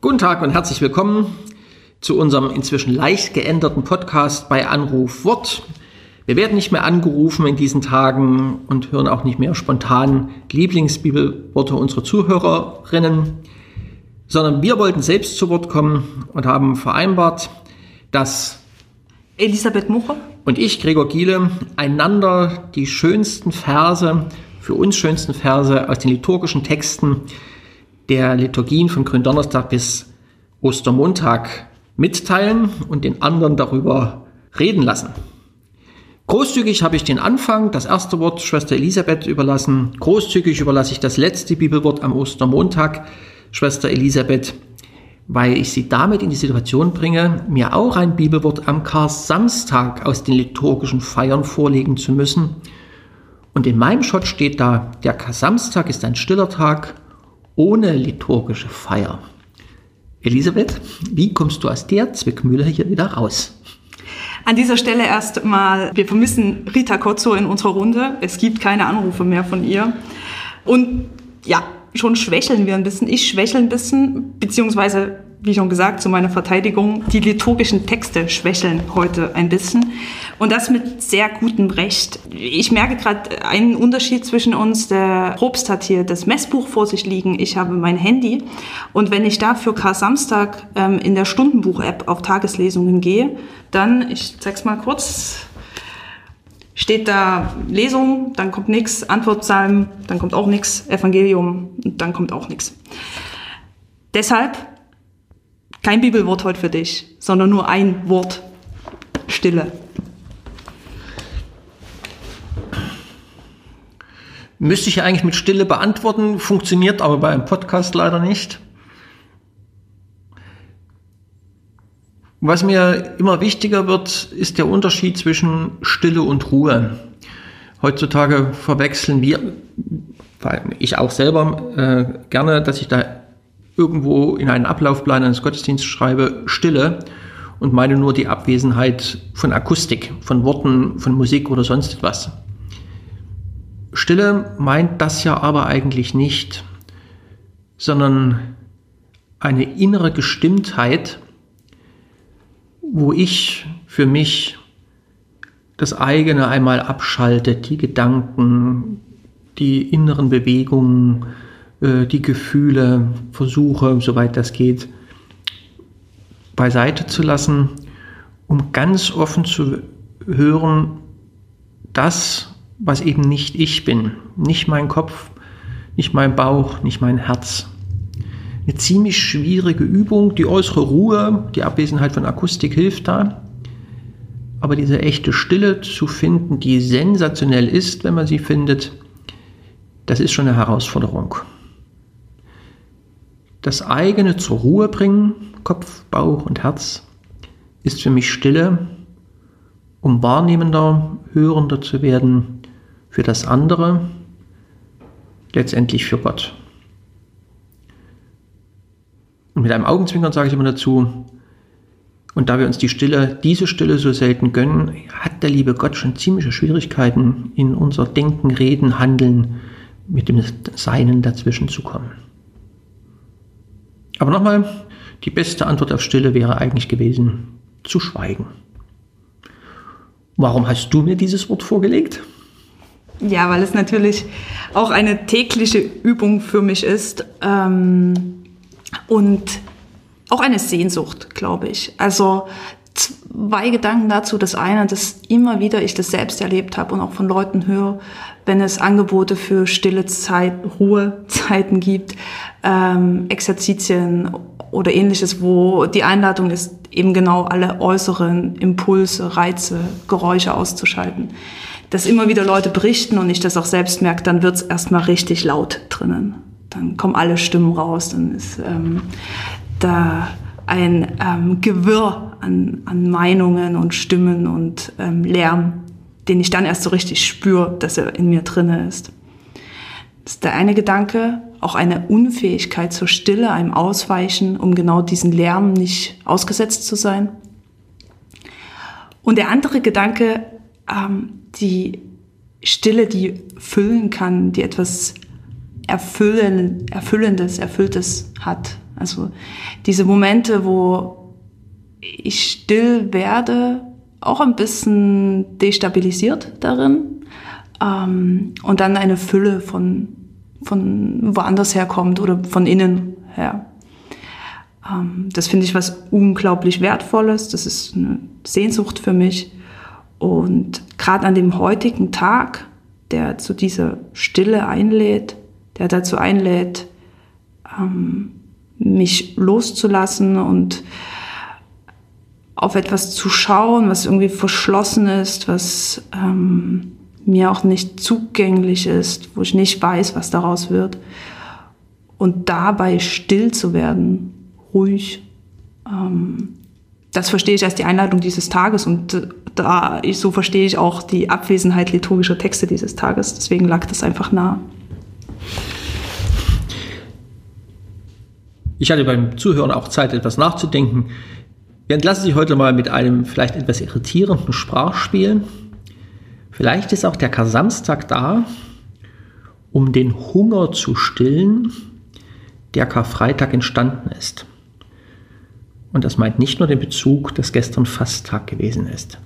Guten Tag und herzlich willkommen zu unserem inzwischen leicht geänderten Podcast bei Anruf Wort. Wir werden nicht mehr angerufen in diesen Tagen und hören auch nicht mehr spontan Lieblingsbibelworte unserer Zuhörerinnen, sondern wir wollten selbst zu Wort kommen und haben vereinbart, dass Elisabeth Mucher und ich, Gregor Giele, einander die schönsten Verse, für uns schönsten Verse aus den liturgischen Texten der Liturgien von Gründonnerstag bis Ostermontag mitteilen und den anderen darüber reden lassen. Großzügig habe ich den Anfang, das erste Wort Schwester Elisabeth überlassen. Großzügig überlasse ich das letzte Bibelwort am Ostermontag Schwester Elisabeth, weil ich sie damit in die Situation bringe, mir auch ein Bibelwort am Kar-Samstag aus den liturgischen Feiern vorlegen zu müssen. Und in meinem Schott steht da, der Kar-Samstag ist ein stiller Tag ohne liturgische Feier. Elisabeth, wie kommst du aus der Zwickmühle hier wieder raus? An dieser Stelle erstmal, wir vermissen Rita Cozzo in unserer Runde. Es gibt keine Anrufe mehr von ihr. Und ja, schon schwächeln wir ein bisschen. Ich schwächle ein bisschen, beziehungsweise wie schon gesagt, zu meiner Verteidigung, die liturgischen Texte schwächeln heute ein bisschen. Und das mit sehr gutem Recht. Ich merke gerade einen Unterschied zwischen uns. Der Probst hat hier das Messbuch vor sich liegen. Ich habe mein Handy. Und wenn ich da für Kar Samstag ähm, in der Stundenbuch-App auf Tageslesungen gehe, dann, ich zeig's mal kurz, steht da Lesung, dann kommt nichts, Antwortpsalm, dann kommt auch nichts, Evangelium, dann kommt auch nichts. Deshalb kein Bibelwort heute für dich, sondern nur ein Wort. Stille. Müsste ich eigentlich mit Stille beantworten, funktioniert aber bei einem Podcast leider nicht. Was mir immer wichtiger wird, ist der Unterschied zwischen Stille und Ruhe. Heutzutage verwechseln wir, ich auch selber äh, gerne, dass ich da irgendwo in einen Ablaufplan eines Gottesdienstes schreibe, Stille und meine nur die Abwesenheit von Akustik, von Worten, von Musik oder sonst etwas. Stille meint das ja aber eigentlich nicht, sondern eine innere Gestimmtheit, wo ich für mich das eigene einmal abschalte, die Gedanken, die inneren Bewegungen, äh, die Gefühle versuche, soweit das geht, beiseite zu lassen, um ganz offen zu hören, das, was eben nicht ich bin, nicht mein Kopf, nicht mein Bauch, nicht mein Herz. Eine ziemlich schwierige Übung, die äußere Ruhe, die Abwesenheit von Akustik hilft da. Aber diese echte Stille zu finden, die sensationell ist, wenn man sie findet, das ist schon eine Herausforderung das eigene zur Ruhe bringen, Kopf, Bauch und Herz, ist für mich Stille, um wahrnehmender, hörender zu werden für das andere, letztendlich für Gott. Und mit einem Augenzwinkern sage ich immer dazu, und da wir uns die Stille, diese Stille so selten gönnen, hat der liebe Gott schon ziemliche Schwierigkeiten, in unser Denken, Reden, Handeln mit dem Seinen dazwischen zu kommen. Aber nochmal, die beste Antwort auf Stille wäre eigentlich gewesen, zu schweigen. Warum hast du mir dieses Wort vorgelegt? Ja, weil es natürlich auch eine tägliche Übung für mich ist ähm, und auch eine Sehnsucht, glaube ich. Also zwei Gedanken dazu. Das eine, dass immer wieder ich das selbst erlebt habe und auch von Leuten höre, wenn es Angebote für stille Zeit, Ruhezeiten gibt, ähm, Exerzitien oder ähnliches, wo die Einladung ist, eben genau alle äußeren Impulse, Reize, Geräusche auszuschalten. Dass immer wieder Leute berichten und ich das auch selbst merke, dann wird's erstmal richtig laut drinnen. Dann kommen alle Stimmen raus, dann ist ähm, da ein ähm, Gewirr an, an Meinungen und Stimmen und ähm, Lärm, den ich dann erst so richtig spüre, dass er in mir drinne ist. Das ist der eine Gedanke, auch eine Unfähigkeit zur Stille, einem Ausweichen, um genau diesen Lärm nicht ausgesetzt zu sein. Und der andere Gedanke, ähm, die Stille, die füllen kann, die etwas Erfüllen, Erfüllendes, Erfülltes hat. Also diese Momente, wo ich still werde, auch ein bisschen destabilisiert darin ähm, und dann eine Fülle von, von woanders herkommt oder von innen her. Ähm, das finde ich was unglaublich Wertvolles, das ist eine Sehnsucht für mich und gerade an dem heutigen Tag, der zu dieser Stille einlädt, der dazu einlädt, ähm, mich loszulassen und auf etwas zu schauen, was irgendwie verschlossen ist, was ähm, mir auch nicht zugänglich ist, wo ich nicht weiß, was daraus wird. Und dabei still zu werden, ruhig, ähm, das verstehe ich als die Einladung dieses Tages und äh, da ich, so verstehe ich auch die Abwesenheit liturgischer Texte dieses Tages. Deswegen lag das einfach nah. Ich hatte beim Zuhören auch Zeit, etwas nachzudenken. Wir entlassen Sie heute mal mit einem vielleicht etwas irritierenden Sprachspiel. Vielleicht ist auch der Kasamstag da, um den Hunger zu stillen, der Karfreitag entstanden ist. Und das meint nicht nur den Bezug, dass gestern Fasttag gewesen ist.